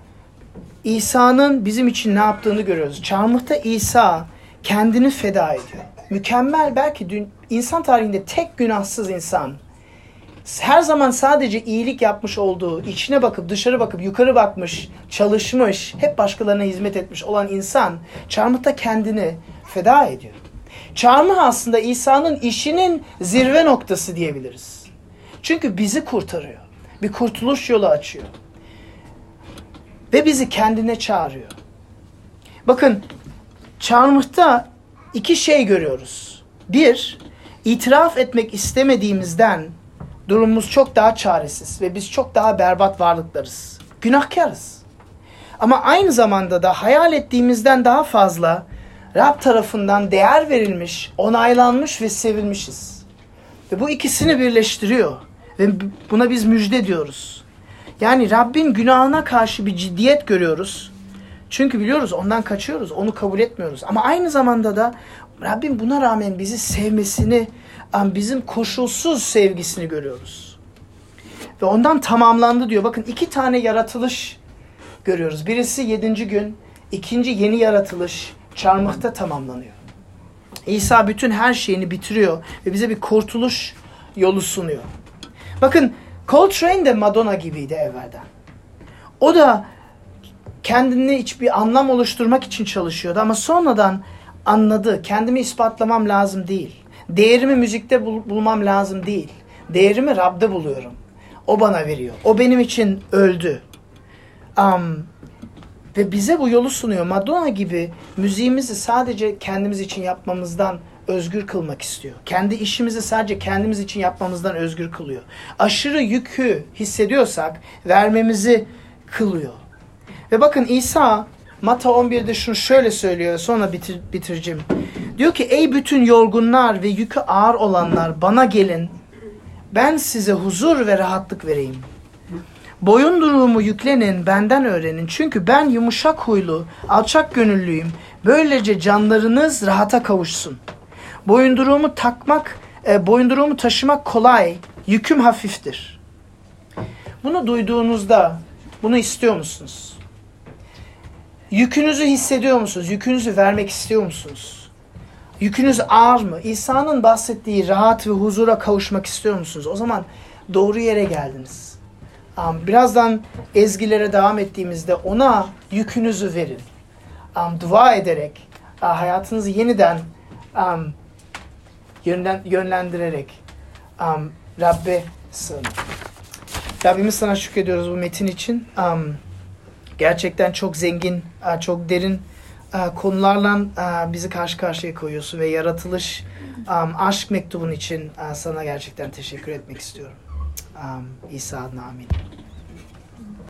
İsa'nın bizim için ne yaptığını görüyoruz. Çarmıhta İsa kendini feda ediyor. Mükemmel belki dün insan tarihinde tek günahsız insan. Her zaman sadece iyilik yapmış olduğu, içine bakıp dışarı bakıp yukarı bakmış, çalışmış, hep başkalarına hizmet etmiş olan insan çarmıhta kendini feda ediyor. Çarmıh aslında İsa'nın işinin zirve noktası diyebiliriz. Çünkü bizi kurtarıyor. Bir kurtuluş yolu açıyor. Ve bizi kendine çağırıyor. Bakın çarmıhta iki şey görüyoruz. Bir, itiraf etmek istemediğimizden durumumuz çok daha çaresiz ve biz çok daha berbat varlıklarız. Günahkarız. Ama aynı zamanda da hayal ettiğimizden daha fazla Rab tarafından değer verilmiş, onaylanmış ve sevilmişiz. Ve bu ikisini birleştiriyor. Ve buna biz müjde diyoruz. Yani Rabbin günahına karşı bir ciddiyet görüyoruz. Çünkü biliyoruz ondan kaçıyoruz, onu kabul etmiyoruz. Ama aynı zamanda da Rabbim buna rağmen bizi sevmesini, bizim koşulsuz sevgisini görüyoruz. Ve ondan tamamlandı diyor. Bakın iki tane yaratılış görüyoruz. Birisi yedinci gün, ikinci yeni yaratılış çarmıhta tamamlanıyor. İsa bütün her şeyini bitiriyor ve bize bir kurtuluş yolu sunuyor. Bakın Coltrane de Madonna gibiydi evvelden. O da kendini hiçbir anlam oluşturmak için çalışıyordu ama sonradan anladı. Kendimi ispatlamam lazım değil. Değerimi müzikte bul bulmam lazım değil. Değerimi Rab'de buluyorum. O bana veriyor. O benim için öldü. Um, ve bize bu yolu sunuyor. Madonna gibi müziğimizi sadece kendimiz için yapmamızdan özgür kılmak istiyor. Kendi işimizi sadece kendimiz için yapmamızdan özgür kılıyor. Aşırı yükü hissediyorsak vermemizi kılıyor. Ve bakın İsa Mata 11'de şunu şöyle söylüyor sonra bitir, bitireceğim. Diyor ki ey bütün yorgunlar ve yükü ağır olanlar bana gelin. Ben size huzur ve rahatlık vereyim. Boyun durumu yüklenin, benden öğrenin. Çünkü ben yumuşak huylu, alçak gönüllüyüm. Böylece canlarınız rahata kavuşsun. Boyunduruğumu takmak, e, boyunduruğumu taşımak kolay, yüküm hafiftir. Bunu duyduğunuzda bunu istiyor musunuz? Yükünüzü hissediyor musunuz? Yükünüzü vermek istiyor musunuz? Yükünüz ağır mı? İsa'nın bahsettiği rahat ve huzura kavuşmak istiyor musunuz? O zaman doğru yere geldiniz. Birazdan ezgilere devam ettiğimizde ona yükünüzü verin. Dua ederek hayatınızı yeniden yönlen, yönlendirerek Rabbe sığın. Rabbimiz sana şükrediyoruz bu metin için. Gerçekten çok zengin, çok derin konularla uh, bizi karşı karşıya koyuyorsun ve yaratılış um, aşk mektubun için sana gerçekten teşekkür etmek istiyorum. Um, İsa adına amin.